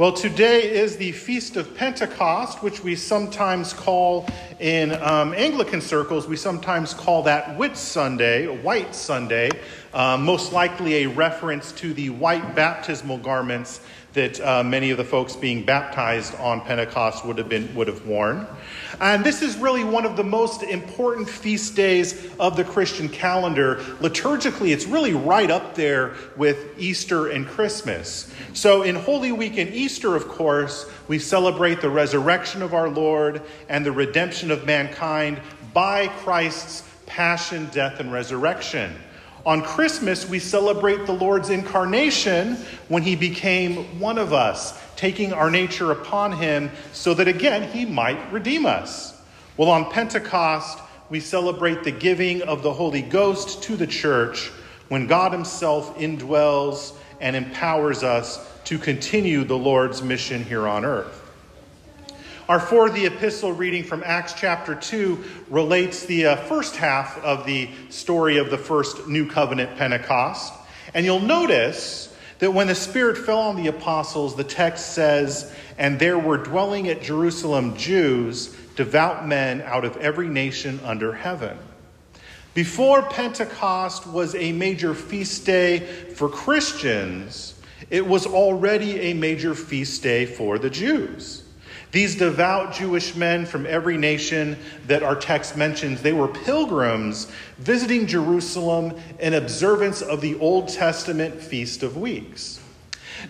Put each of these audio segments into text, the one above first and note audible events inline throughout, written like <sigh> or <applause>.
Well, today is the Feast of Pentecost, which we sometimes call in um, Anglican circles, we sometimes call that Whit Sunday, White Sunday, uh, most likely a reference to the white baptismal garments that uh, many of the folks being baptized on Pentecost would have been would have worn. And this is really one of the most important feast days of the Christian calendar. Liturgically, it's really right up there with Easter and Christmas. So in Holy Week and Easter, of course, we celebrate the resurrection of our Lord and the redemption of mankind by Christ's passion, death, and resurrection. On Christmas, we celebrate the Lord's incarnation when he became one of us, taking our nature upon him so that again he might redeem us. Well, on Pentecost, we celebrate the giving of the Holy Ghost to the church when God himself indwells and empowers us to continue the Lord's mission here on earth. Our for the epistle reading from Acts chapter 2 relates the uh, first half of the story of the first New Covenant Pentecost. And you'll notice that when the Spirit fell on the apostles, the text says, And there were dwelling at Jerusalem Jews, devout men out of every nation under heaven. Before Pentecost was a major feast day for Christians, it was already a major feast day for the Jews. These devout Jewish men from every nation that our text mentions, they were pilgrims visiting Jerusalem in observance of the Old Testament Feast of Weeks.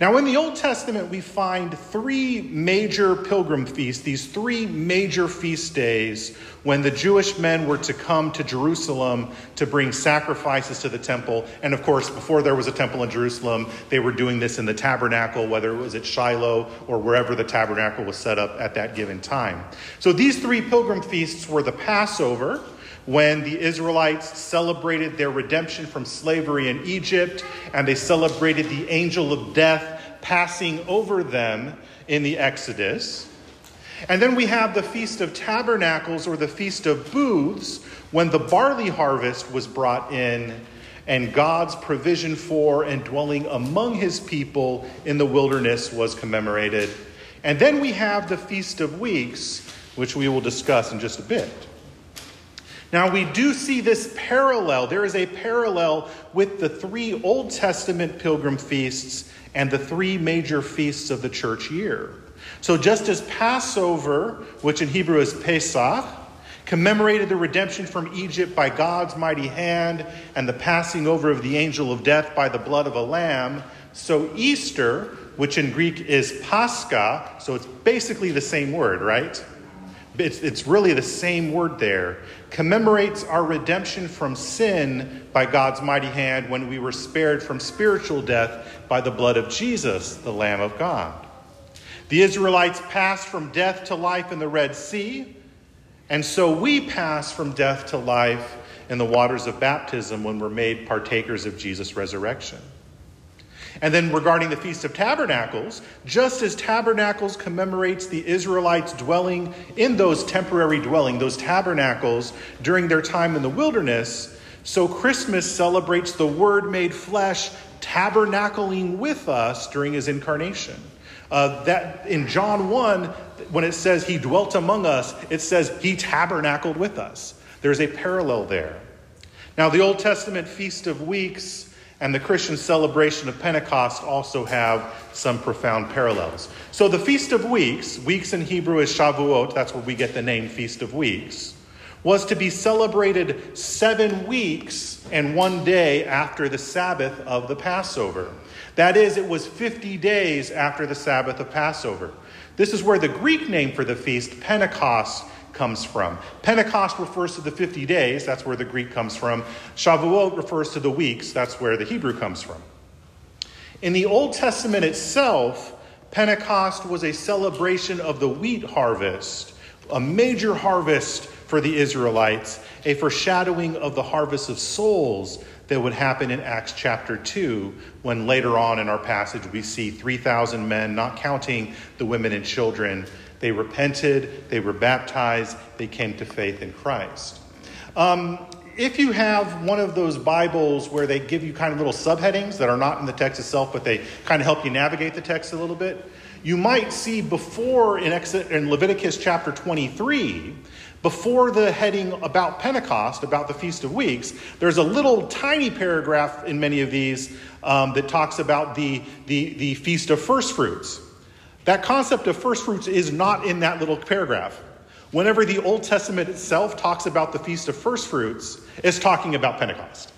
Now, in the Old Testament, we find three major pilgrim feasts, these three major feast days when the Jewish men were to come to Jerusalem to bring sacrifices to the temple. And of course, before there was a temple in Jerusalem, they were doing this in the tabernacle, whether it was at Shiloh or wherever the tabernacle was set up at that given time. So these three pilgrim feasts were the Passover when the Israelites celebrated their redemption from slavery in Egypt and they celebrated the angel of death passing over them in the Exodus. And then we have the Feast of Tabernacles or the Feast of Booths when the barley harvest was brought in and God's provision for and dwelling among his people in the wilderness was commemorated. And then we have the Feast of Weeks, which we will discuss in just a bit. Now, we do see this parallel. There is a parallel with the three Old Testament pilgrim feasts and the three major feasts of the church year. So, just as Passover, which in Hebrew is Pesach, commemorated the redemption from Egypt by God's mighty hand and the passing over of the angel of death by the blood of a lamb, so Easter, which in Greek is Pascha, so it's basically the same word, right? It's, it's really the same word there, commemorates our redemption from sin by God's mighty hand when we were spared from spiritual death by the blood of Jesus, the Lamb of God. The Israelites passed from death to life in the Red Sea, and so we pass from death to life in the waters of baptism when we're made partakers of Jesus' resurrection. And then regarding the Feast of Tabernacles, just as Tabernacles commemorates the Israelites dwelling in those temporary dwelling, those tabernacles during their time in the wilderness, so Christmas celebrates the Word made flesh tabernacling with us during his incarnation. Uh, that in John 1, when it says he dwelt among us, it says he tabernacled with us. There's a parallel there. Now, the Old Testament Feast of Weeks and the Christian celebration of Pentecost also have some profound parallels. So, the Feast of Weeks, weeks in Hebrew is Shavuot, that's where we get the name Feast of Weeks, was to be celebrated seven weeks and one day after the Sabbath of the Passover. That is, it was 50 days after the Sabbath of Passover. This is where the Greek name for the feast, Pentecost, comes from. Pentecost refers to the 50 days, that's where the Greek comes from. Shavuot refers to the weeks, that's where the Hebrew comes from. In the Old Testament itself, Pentecost was a celebration of the wheat harvest, a major harvest for the Israelites, a foreshadowing of the harvest of souls that would happen in Acts chapter 2, when later on in our passage we see 3,000 men, not counting the women and children, they repented, they were baptized, they came to faith in Christ. Um, if you have one of those Bibles where they give you kind of little subheadings that are not in the text itself, but they kind of help you navigate the text a little bit, you might see before in, Exodus, in Leviticus chapter 23, before the heading about Pentecost, about the Feast of Weeks, there's a little tiny paragraph in many of these um, that talks about the, the, the Feast of First Fruits. That concept of first fruits is not in that little paragraph. Whenever the Old Testament itself talks about the Feast of First Fruits, it's talking about Pentecost.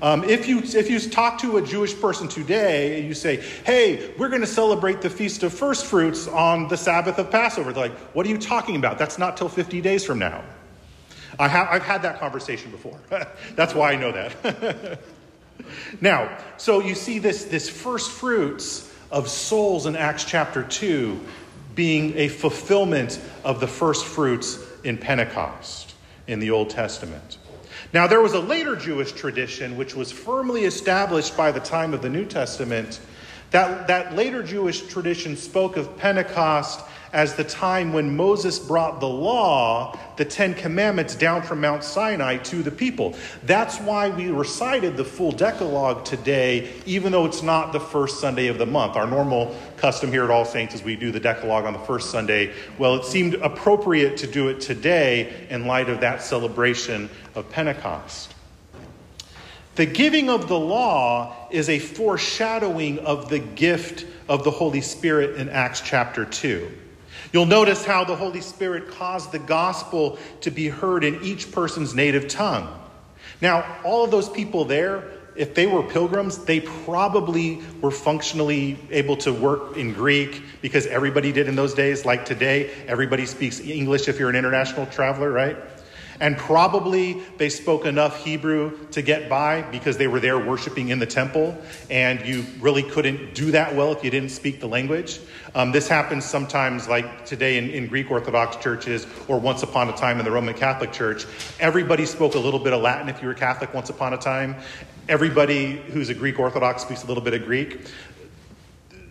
Um, if, you, if you talk to a Jewish person today and you say, hey, we're going to celebrate the Feast of First Fruits on the Sabbath of Passover, they're like, what are you talking about? That's not till 50 days from now. I have, I've had that conversation before. <laughs> That's why I know that. <laughs> now, so you see this, this first fruits of souls in Acts chapter 2 being a fulfillment of the first fruits in Pentecost in the Old Testament. Now, there was a later Jewish tradition which was firmly established by the time of the New Testament. That, that later Jewish tradition spoke of Pentecost as the time when Moses brought the law, the Ten Commandments, down from Mount Sinai to the people. That's why we recited the full Decalogue today, even though it's not the first Sunday of the month. Our normal custom here at All Saints is we do the Decalogue on the first Sunday. Well, it seemed appropriate to do it today in light of that celebration of Pentecost. The giving of the law is a foreshadowing of the gift of the Holy Spirit in Acts chapter 2. You'll notice how the Holy Spirit caused the gospel to be heard in each person's native tongue. Now, all of those people there, if they were pilgrims, they probably were functionally able to work in Greek because everybody did in those days. Like today, everybody speaks English if you're an international traveler, right? And probably they spoke enough Hebrew to get by because they were there worshiping in the temple, and you really couldn't do that well if you didn't speak the language. Um, this happens sometimes, like today in, in Greek Orthodox churches, or once upon a time in the Roman Catholic Church. Everybody spoke a little bit of Latin if you were Catholic once upon a time. Everybody who's a Greek Orthodox speaks a little bit of Greek.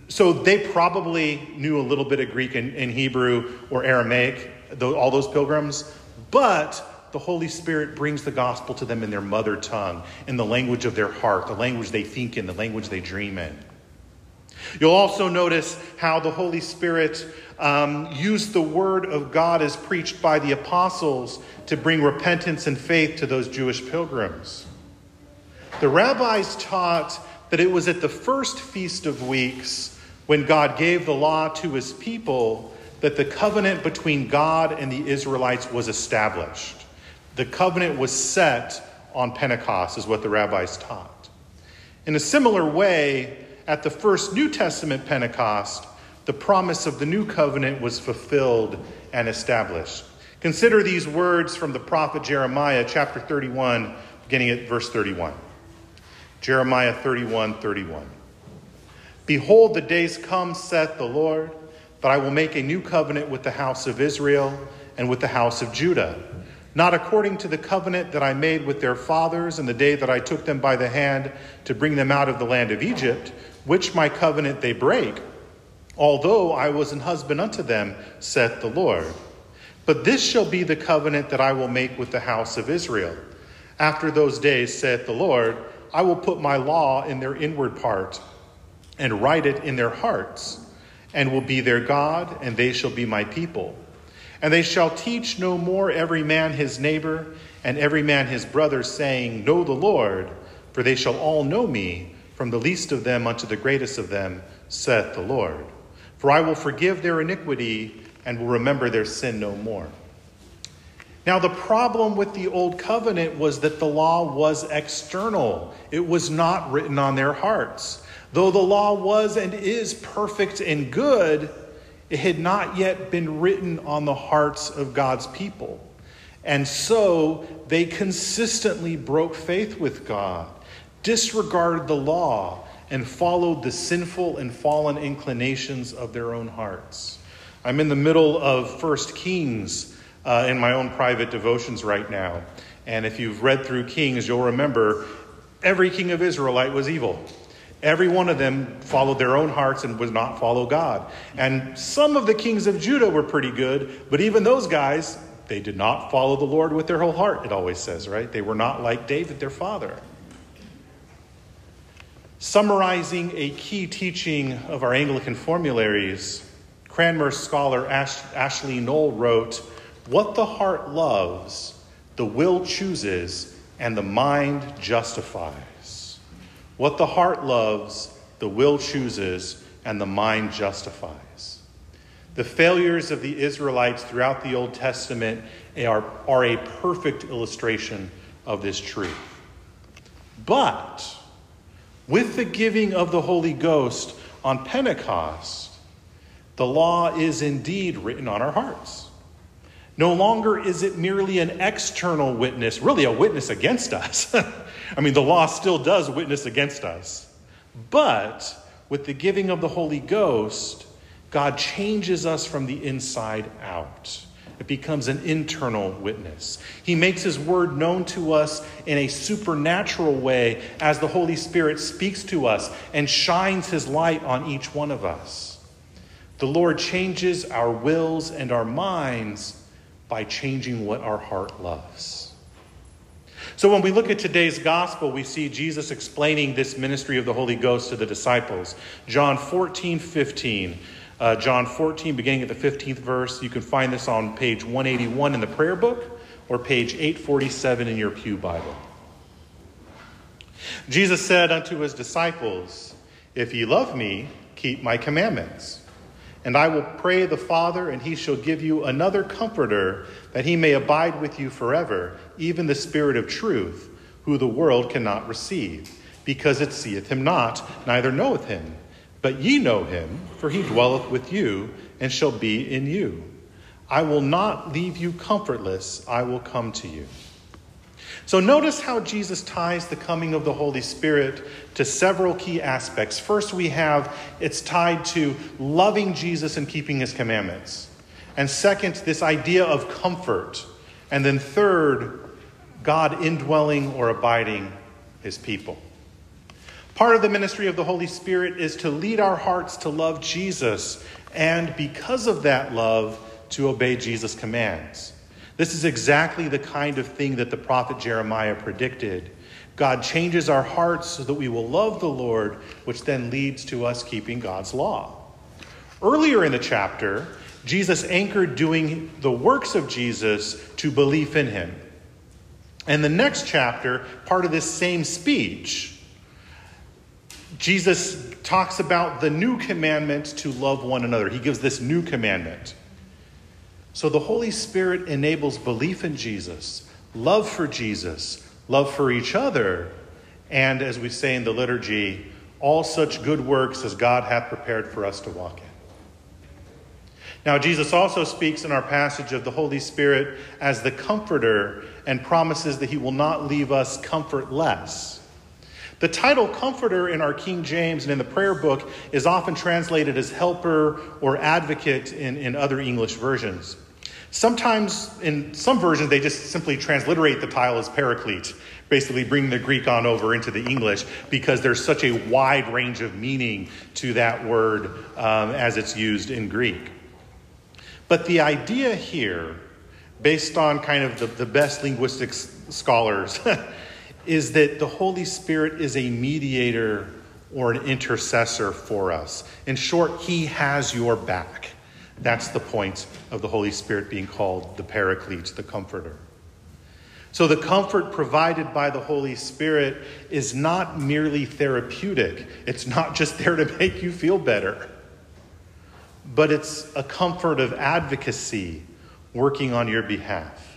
So they probably knew a little bit of Greek and, and Hebrew or Aramaic, all those pilgrims. But the Holy Spirit brings the gospel to them in their mother tongue, in the language of their heart, the language they think in, the language they dream in. You'll also notice how the Holy Spirit um, used the word of God as preached by the apostles to bring repentance and faith to those Jewish pilgrims. The rabbis taught that it was at the first Feast of Weeks, when God gave the law to his people, that the covenant between God and the Israelites was established. The covenant was set on Pentecost, is what the rabbis taught. In a similar way, at the first New Testament Pentecost, the promise of the new covenant was fulfilled and established. Consider these words from the prophet Jeremiah, chapter 31, beginning at verse 31. Jeremiah 31 31. Behold, the days come, saith the Lord, that I will make a new covenant with the house of Israel and with the house of Judah not according to the covenant that I made with their fathers in the day that I took them by the hand to bring them out of the land of Egypt, which my covenant they break, although I was an husband unto them, saith the Lord. But this shall be the covenant that I will make with the house of Israel. After those days, saith the Lord, I will put my law in their inward part and write it in their hearts, and will be their God, and they shall be my people. And they shall teach no more every man his neighbor and every man his brother, saying, Know the Lord, for they shall all know me, from the least of them unto the greatest of them, saith the Lord. For I will forgive their iniquity and will remember their sin no more. Now, the problem with the Old Covenant was that the law was external, it was not written on their hearts. Though the law was and is perfect and good, it had not yet been written on the hearts of God's people. And so they consistently broke faith with God, disregarded the law, and followed the sinful and fallen inclinations of their own hearts. I'm in the middle of First Kings uh, in my own private devotions right now. And if you've read through Kings, you'll remember every king of Israelite was evil. Every one of them followed their own hearts and would not follow God. And some of the kings of Judah were pretty good, but even those guys, they did not follow the Lord with their whole heart, it always says, right? They were not like David, their father. Summarizing a key teaching of our Anglican formularies, Cranmer scholar Ash- Ashley Null wrote, What the heart loves, the will chooses, and the mind justifies. What the heart loves, the will chooses, and the mind justifies. The failures of the Israelites throughout the Old Testament are, are a perfect illustration of this truth. But with the giving of the Holy Ghost on Pentecost, the law is indeed written on our hearts. No longer is it merely an external witness, really a witness against us. <laughs> I mean, the law still does witness against us. But with the giving of the Holy Ghost, God changes us from the inside out. It becomes an internal witness. He makes His word known to us in a supernatural way as the Holy Spirit speaks to us and shines His light on each one of us. The Lord changes our wills and our minds by changing what our heart loves. So, when we look at today's gospel, we see Jesus explaining this ministry of the Holy Ghost to the disciples. John 14, 15. Uh, John 14, beginning at the 15th verse. You can find this on page 181 in the prayer book or page 847 in your Pew Bible. Jesus said unto his disciples, If ye love me, keep my commandments. And I will pray the Father, and he shall give you another comforter, that he may abide with you forever, even the Spirit of truth, who the world cannot receive, because it seeth him not, neither knoweth him. But ye know him, for he dwelleth with you, and shall be in you. I will not leave you comfortless, I will come to you. So notice how Jesus ties the coming of the Holy Spirit to several key aspects. First, we have it's tied to loving Jesus and keeping his commandments. And second, this idea of comfort. And then third, God indwelling or abiding his people. Part of the ministry of the Holy Spirit is to lead our hearts to love Jesus, and because of that love, to obey Jesus' commands. This is exactly the kind of thing that the prophet Jeremiah predicted. God changes our hearts so that we will love the Lord, which then leads to us keeping God's law. Earlier in the chapter, Jesus anchored doing the works of Jesus to belief in him. And the next chapter, part of this same speech, Jesus talks about the new commandment to love one another. He gives this new commandment. So the Holy Spirit enables belief in Jesus, love for Jesus, love for each other, and as we say in the liturgy, all such good works as God hath prepared for us to walk in. Now, Jesus also speaks in our passage of the Holy Spirit as the Comforter and promises that he will not leave us comfortless. The title Comforter in our King James and in the prayer book is often translated as helper or advocate in, in other English versions. Sometimes, in some versions, they just simply transliterate the title as paraclete, basically bringing the Greek on over into the English because there's such a wide range of meaning to that word um, as it's used in Greek. But the idea here, based on kind of the, the best linguistics scholars, <laughs> is that the Holy Spirit is a mediator or an intercessor for us. In short, He has your back. That's the point of the Holy Spirit being called the Paraclete, the Comforter. So, the comfort provided by the Holy Spirit is not merely therapeutic, it's not just there to make you feel better, but it's a comfort of advocacy working on your behalf.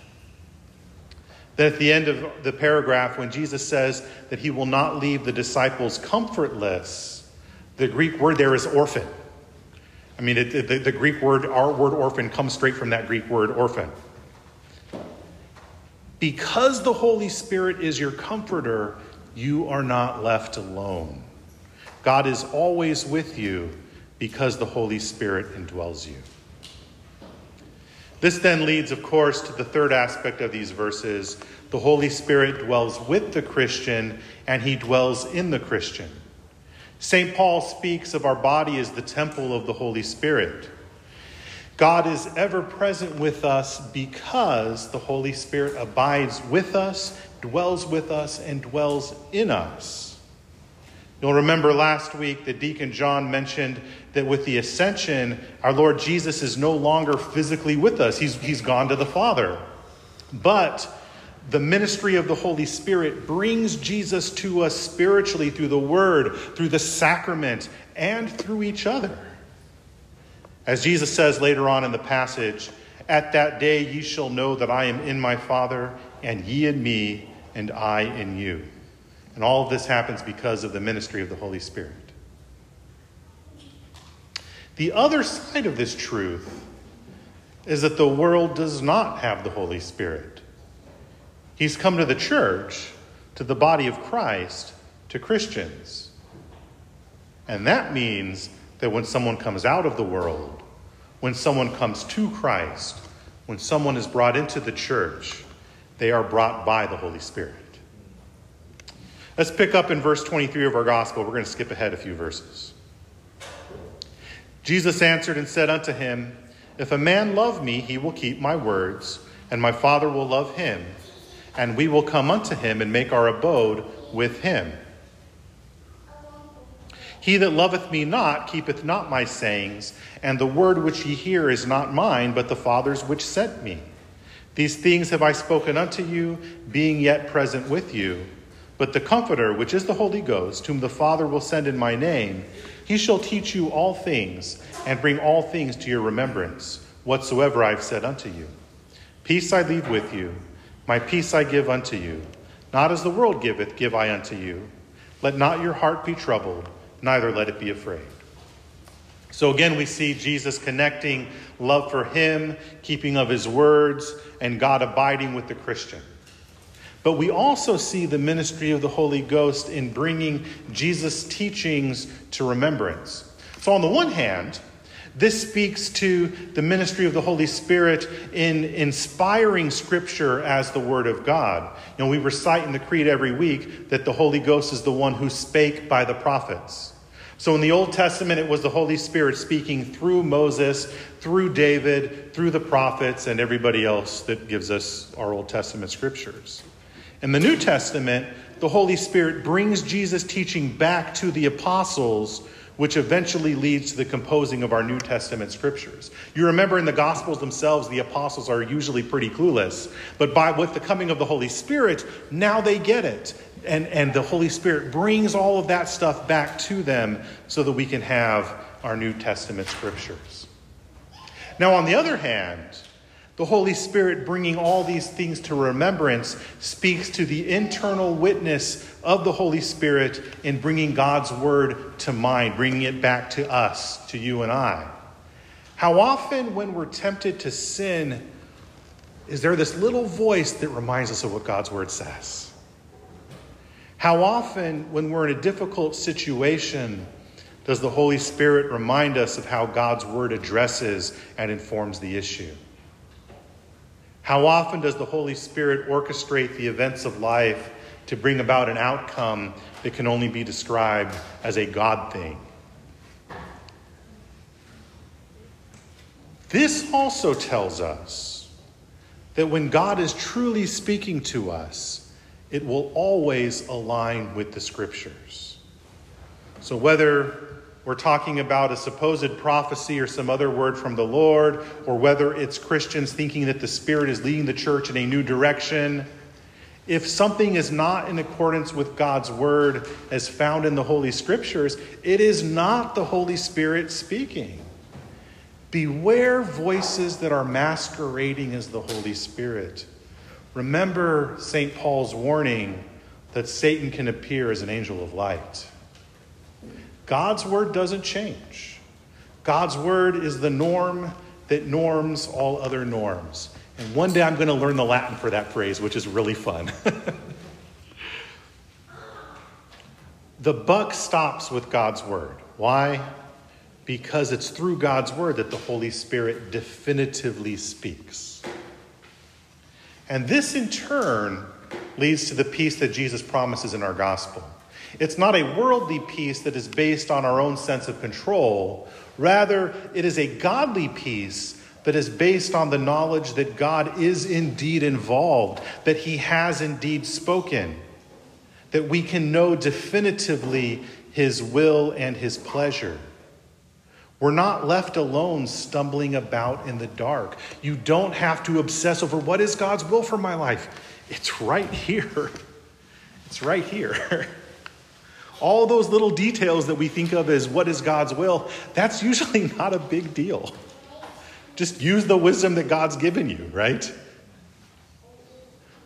Then, at the end of the paragraph, when Jesus says that he will not leave the disciples comfortless, the Greek word there is orphan. I mean, it, the, the Greek word, our word orphan, comes straight from that Greek word orphan. Because the Holy Spirit is your comforter, you are not left alone. God is always with you because the Holy Spirit indwells you. This then leads, of course, to the third aspect of these verses. The Holy Spirit dwells with the Christian, and he dwells in the Christian. St. Paul speaks of our body as the temple of the Holy Spirit. God is ever present with us because the Holy Spirit abides with us, dwells with us, and dwells in us. You'll remember last week that Deacon John mentioned that with the ascension, our Lord Jesus is no longer physically with us, he's, he's gone to the Father. But the ministry of the Holy Spirit brings Jesus to us spiritually through the Word, through the sacrament, and through each other. As Jesus says later on in the passage, At that day ye shall know that I am in my Father, and ye in me, and I in you. And all of this happens because of the ministry of the Holy Spirit. The other side of this truth is that the world does not have the Holy Spirit. He's come to the church, to the body of Christ, to Christians. And that means that when someone comes out of the world, when someone comes to Christ, when someone is brought into the church, they are brought by the Holy Spirit. Let's pick up in verse 23 of our gospel. We're going to skip ahead a few verses. Jesus answered and said unto him, If a man love me, he will keep my words, and my Father will love him, and we will come unto him and make our abode with him. He that loveth me not keepeth not my sayings, and the word which ye hear is not mine, but the Father's which sent me. These things have I spoken unto you, being yet present with you. But the Comforter, which is the Holy Ghost, whom the Father will send in my name, he shall teach you all things, and bring all things to your remembrance, whatsoever I have said unto you. Peace I leave with you, my peace I give unto you. Not as the world giveth, give I unto you. Let not your heart be troubled, neither let it be afraid. So again, we see Jesus connecting love for him, keeping of his words, and God abiding with the Christian. But we also see the ministry of the Holy Ghost in bringing Jesus' teachings to remembrance. So, on the one hand, this speaks to the ministry of the Holy Spirit in inspiring Scripture as the Word of God. You know, we recite in the Creed every week that the Holy Ghost is the one who spake by the prophets. So in the Old Testament, it was the Holy Spirit speaking through Moses, through David, through the prophets, and everybody else that gives us our Old Testament scriptures. In the New Testament, the Holy Spirit brings Jesus' teaching back to the apostles, which eventually leads to the composing of our New Testament scriptures. You remember in the Gospels themselves, the apostles are usually pretty clueless, but by with the coming of the Holy Spirit, now they get it. And, and the Holy Spirit brings all of that stuff back to them so that we can have our New Testament scriptures. Now, on the other hand, the Holy Spirit bringing all these things to remembrance speaks to the internal witness of the Holy Spirit in bringing God's word to mind, bringing it back to us, to you and I. How often, when we're tempted to sin, is there this little voice that reminds us of what God's word says? How often, when we're in a difficult situation, does the Holy Spirit remind us of how God's word addresses and informs the issue? How often does the Holy Spirit orchestrate the events of life to bring about an outcome that can only be described as a God thing? This also tells us that when God is truly speaking to us, it will always align with the scriptures. So, whether we're talking about a supposed prophecy or some other word from the Lord, or whether it's Christians thinking that the Spirit is leading the church in a new direction. If something is not in accordance with God's word as found in the Holy Scriptures, it is not the Holy Spirit speaking. Beware voices that are masquerading as the Holy Spirit. Remember St. Paul's warning that Satan can appear as an angel of light. God's word doesn't change. God's word is the norm that norms all other norms. And one day I'm going to learn the Latin for that phrase, which is really fun. <laughs> the buck stops with God's word. Why? Because it's through God's word that the Holy Spirit definitively speaks. And this, in turn, leads to the peace that Jesus promises in our gospel. It's not a worldly peace that is based on our own sense of control. Rather, it is a godly peace that is based on the knowledge that God is indeed involved, that He has indeed spoken, that we can know definitively His will and His pleasure. We're not left alone stumbling about in the dark. You don't have to obsess over what is God's will for my life. It's right here. <laughs> It's right here. <laughs> All those little details that we think of as what is God's will, that's usually <laughs> not a big deal. Just use the wisdom that God's given you, right?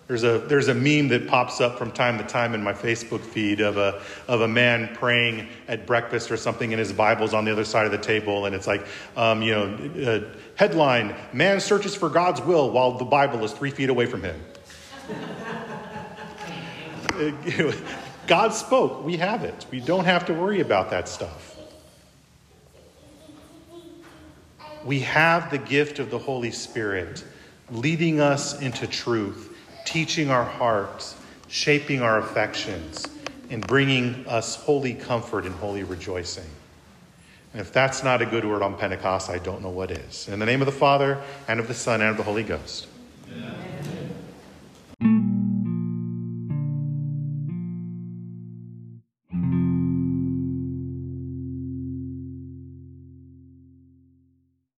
There's a, there's a meme that pops up from time to time in my Facebook feed of a, of a man praying at breakfast or something, and his Bible's on the other side of the table, and it's like, um, you know, uh, headline Man searches for God's will while the Bible is three feet away from him. <laughs> God spoke. We have it. We don't have to worry about that stuff. We have the gift of the Holy Spirit leading us into truth teaching our hearts, shaping our affections, and bringing us holy comfort and holy rejoicing. And if that's not a good word on Pentecost, I don't know what is. In the name of the Father, and of the Son, and of the Holy Ghost.